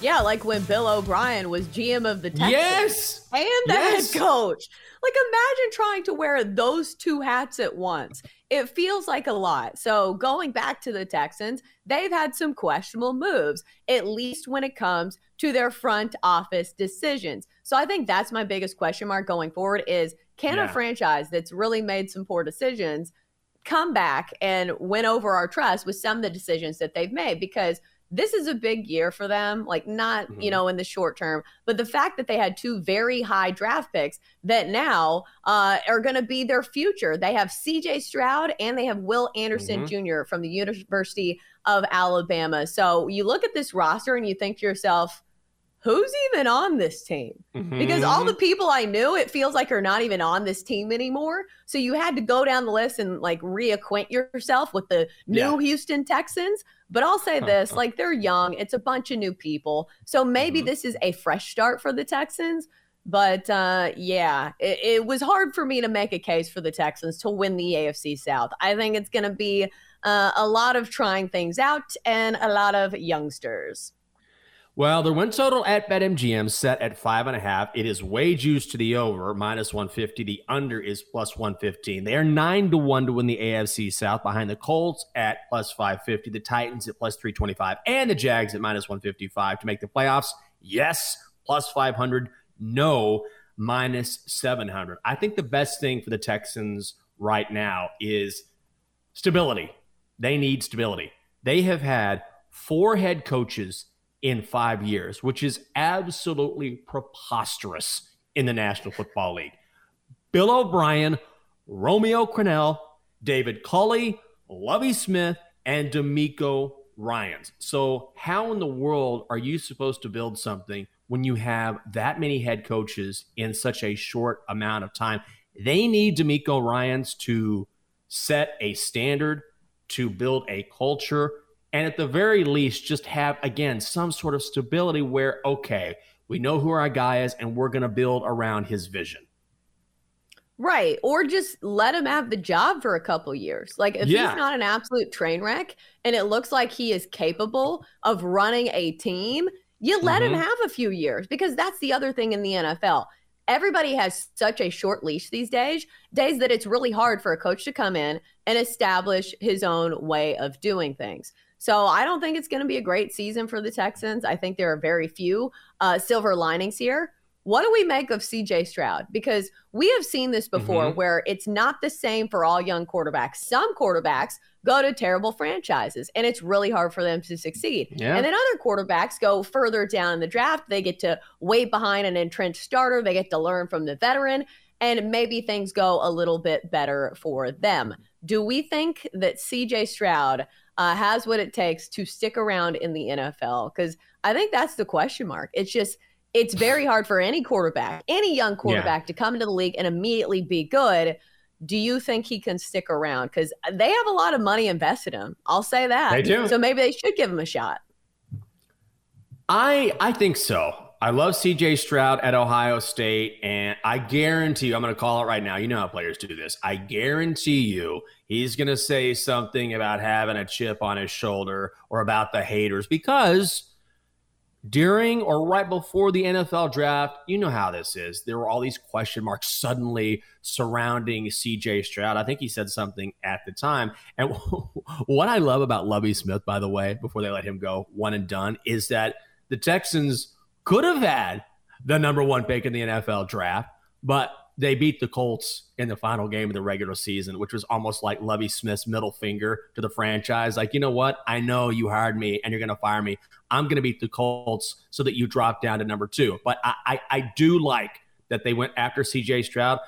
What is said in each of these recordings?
Yeah, like when Bill O'Brien was GM of the Texans Yes. and the Yes. head coach. Like imagine trying to wear those two hats at once. It feels like a lot. So going back to the Texans, they've had some questionable moves, at least when it comes to their front office decisions. So I think that's my biggest question mark going forward is can a franchise that's really made some poor decisions come back and win over our trust with some of the decisions that they've made because this is a big year for them like not you Mhm. know in the short term but the fact that they had two very high draft picks that now uh, are going to be their future. They have cj stroud and they have will anderson jr from the university of alabama. So you look at this roster and you think to yourself who's even on this team because all the people I knew, it feels like are not even on this team anymore. So you had to go down the list and like reacquaint yourself with the new Houston Texans. But I'll say this like they're young, it's a bunch of new people. So maybe Mhm. this is a fresh start for the Texans. But uh, yeah, it, it was hard for me to make a case for the Texans to win the AFC South. I think it's going to be uh, a lot of trying things out and a lot of youngsters. Well, their win total at BetMGM set at five and a half. It is way juiced to the over, minus 150. The under is plus 115. They are nine to one to win the AFC South behind the Colts at plus 550, the Titans at plus 325, and the Jags at minus 155 to make the playoffs. Yes, plus 500. No, minus 700. I think the best thing for the Texans right now is stability. They need stability. They have had four head coaches in five years, which is absolutely preposterous in the National Football League. Bill O'Brien, Romeo Crennel, David Culley, Lovie Smith, and DeMeco Ryans. So, how in the world are you supposed to build something when you have that many head coaches in such a short amount of time? They need DeMeco Ryans to set a standard, to build a culture, and at the very least, just have, again, some sort of stability where, okay, we know who our guy is and we're going to build around his vision. Right. Or just let him have the job for a couple years. Like if Yeah. he's not an absolute train wreck and it looks like he is capable of running a team, you let him Mhm. have a few years because that's the other thing in the NFL. Everybody has such a short leash these days, days that it's really hard for a coach to come in and establish his own way of doing things. So I don't think it's going to be a great season for the Texans. I think there are very few uh, silver linings here. What do we make of CJ Stroud? Because we have seen this before Mhm. where it's not the same for all young quarterbacks. Some quarterbacks go to terrible franchises and it's really hard for them to succeed. Yeah. And then other quarterbacks go further down in the draft. They get to wait behind an entrenched starter, they get to learn from the veteran, and maybe things go a little bit better for them. Do we think that CJ Stroud uh, has what it takes to stick around in the NFL? Because I think that's the question mark. It's just, it's very hard for any quarterback, any young quarterback to come into the league and immediately be good. Do you think he can stick around? Because they have a lot of money invested in him. I'll say that. They do. So maybe they should give him a shot. I I think so. I love CJ Stroud at Ohio State, and I guarantee you, I'm going to call it right now. You know how players do this. I guarantee you, he's going to say something about having a chip on his shoulder or about the haters because during or right before the NFL draft, you know how this is. There were all these question marks suddenly surrounding CJ Stroud. I think he said something at the time. And what I love about Lovie Smith, by the way, before they let him go one and done, is that the Texans could have had the number one pick in the NFL draft, but they beat the Colts in the final game of the regular season, which was almost like Lovie Smith's middle finger to the franchise. Like, you know what? I know you hired me and you're going to fire me. I'm going to beat the Colts so that you drop down to number two. But I, I, I do like that they went after CJ Stroud.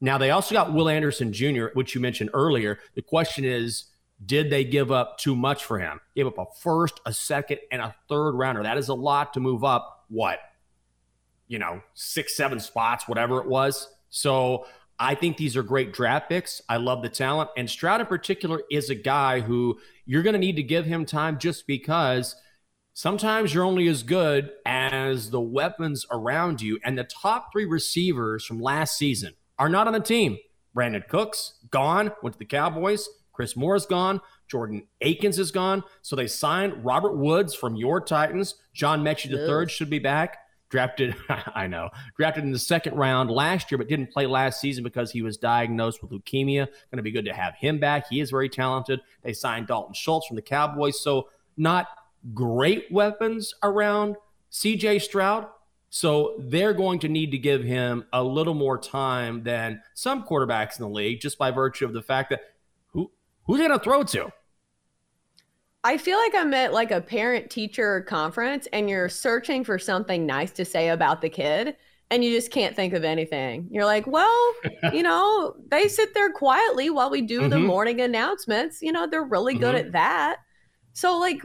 Now, they also got Will Anderson Jr., which you mentioned earlier. The question is, did they give up too much for him? Gave up a first, a second, and a third rounder. That is a lot to move up. What? You know, six, seven spots, whatever it was. So I think these are great draft picks. I love the talent. And Stroud in particular is a guy who you're going to need to give him time just because sometimes you're only as good as the weapons around you. And the top three receivers from last season are not on the team. Brandin Cooks, gone, went to the Cowboys. Chris Moore's gone. Jordan Akins is gone. So they signed Robert Woods from your Titans. John Metchie III should be back drafted, I know, drafted in the second round last year, but didn't play last season because he was diagnosed with leukemia. Going to be good to have him back. He is very talented. They signed Dalton Schultz from the Cowboys. So, not great weapons around CJ Stroud. So, they're going to need to give him a little more time than some quarterbacks in the league just by virtue of the fact that who who's going to throw to? I feel like I'm at like a parent teacher conference and you're searching for something nice to say about the kid and you just can't think of anything. You're like, well, you know, they sit there quietly while we do mm-hmm. the morning announcements. You know, they're really good mm-hmm. at that. So, like,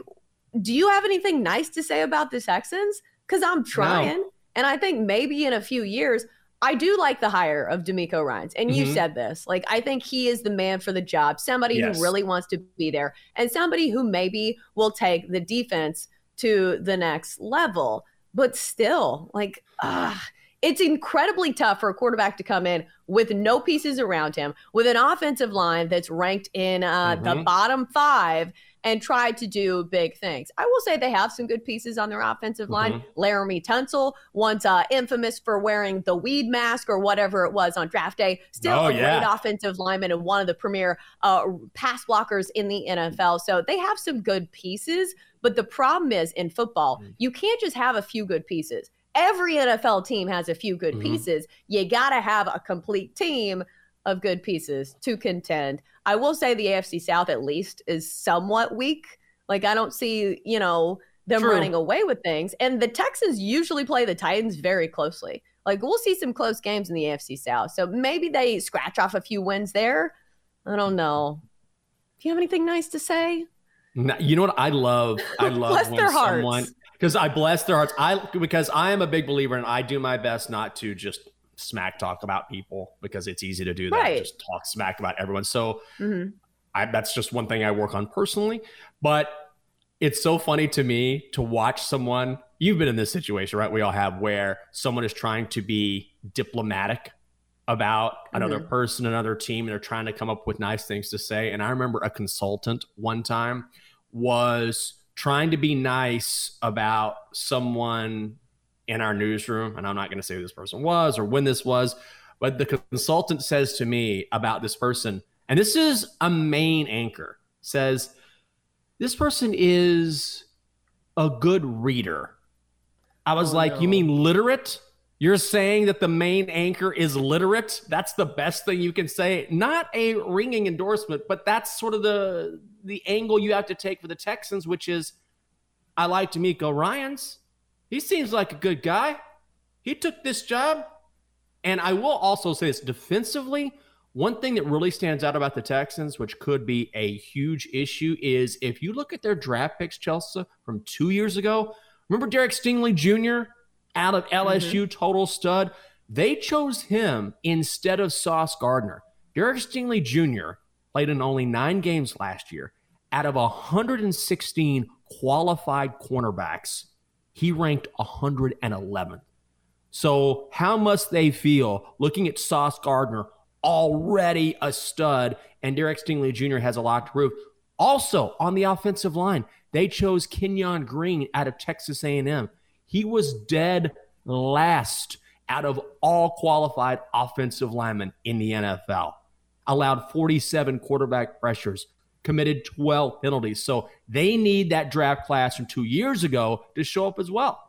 do you have anything nice to say about the Texans? Because I'm trying. No. And I think maybe in a few years, I do like the hire of DeMeco Ryans. And you mm-hmm. said this. Like, I think he is the man for the job, somebody yes. who really wants to be there, and somebody who maybe will take the defense to the next level. But still, like, uh, it's incredibly tough for a quarterback to come in with no pieces around him, with an offensive line that's ranked in uh, mm-hmm. the bottom five and tried to do big things. I will say they have some good pieces on their offensive line. Mm-hmm. Laremy Tunsil, once uh, infamous for wearing the weed mask or whatever it was on draft day, still oh, a yeah. great offensive lineman and one of the premier uh, pass blockers in the NFL. So they have some good pieces. But the problem is in football, mm-hmm. you can't just have a few good pieces. Every NFL team has a few good mm-hmm. pieces. You got to have a complete team of good pieces to contend. I will say the AFC South at least is somewhat weak. Like I don't see, you know, them True. running away with things. And the Texans usually play the Titans very closely. Like we'll see some close games in the AFC South. So maybe they scratch off a few wins there. I don't know. Do you have anything nice to say? You know what I love? I love when someone because I bless their hearts. I because I am a big believer and I do my best not to just smack talk about people because it's easy to do that. Right. Just talk smack about everyone. So mm-hmm. I, that's just one thing I work on personally. But it's so funny to me to watch someone. You've been in this situation, right? We all have where someone is trying to be diplomatic about another mm-hmm. person, another team, and they're trying to come up with nice things to say. And I remember a consultant one time was trying to be nice about someone in our newsroom, and I'm not going to say who this person was or when this was, but the consultant says to me about this person, and this is a main anchor, says, This person is a good reader. I was oh, like, no. You mean literate? You're saying that the main anchor is literate? That's the best thing you can say. Not a ringing endorsement, but that's sort of the the angle you have to take for the Texans, which is I like DeMeco Ryans. He seems like a good guy. He took this job. And I will also say this defensively, one thing that really stands out about the Texans, which could be a huge issue, is if you look at their draft picks, Chelsea, from two years ago, remember Derek Stingley Jr. out of LSU, mm-hmm. total stud? They chose him instead of Sauce Gardner. Derek Stingley Jr. played in only nine games last year. Out of 116 qualified cornerbacks, he ranked 111th. So, how must they feel looking at Sauce Gardner, already a stud, and Derek Stingley Jr. has a lot to prove? Also, on the offensive line, they chose Kenyon Green out of Texas A&M. He was dead last out of all qualified offensive linemen in the NFL. Allowed 47 quarterback pressures, committed 12 penalties. So they need that draft class from two years ago to show up as well.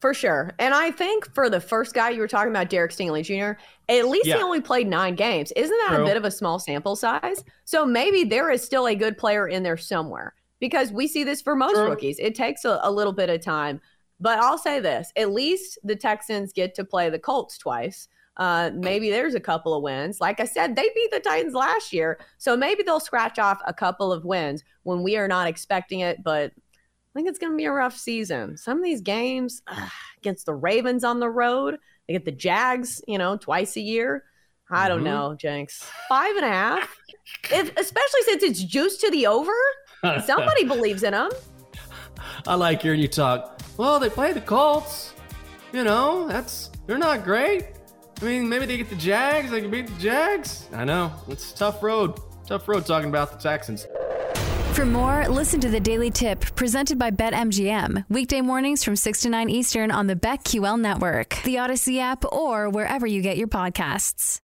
For sure. And I think for the first guy you were talking about, Derek Stingley Jr., at least yeah. he only played nine games. Isn't that True. a bit of a small sample size? So maybe there is still a good player in there somewhere because we see this for most True. rookies. It takes a, a little bit of time. But I'll say this at least the Texans get to play the Colts twice. Uh, maybe there's a couple of wins. Like I said, they beat the Titans last year. So maybe they'll scratch off a couple of wins when we are not expecting it. But I think it's going to be a rough season. Some of these games ugh, against the Ravens on the road, they get the Jags, you know, twice a year. I don't mm-hmm. know, Jenks. Five and a half, if, especially since it's juiced to the over. Somebody believes in them. I like hearing you talk. Well, they play the Colts. You know, that's they're not great. I mean, maybe they get the Jags. They can beat the Jags. I know it's tough road. Tough road talking about the Texans. For more, listen to the Daily Tip presented by BetMGM. Weekday mornings from 6 to 9 Eastern on the BetQL network, the Audacy app, or wherever you get your podcasts.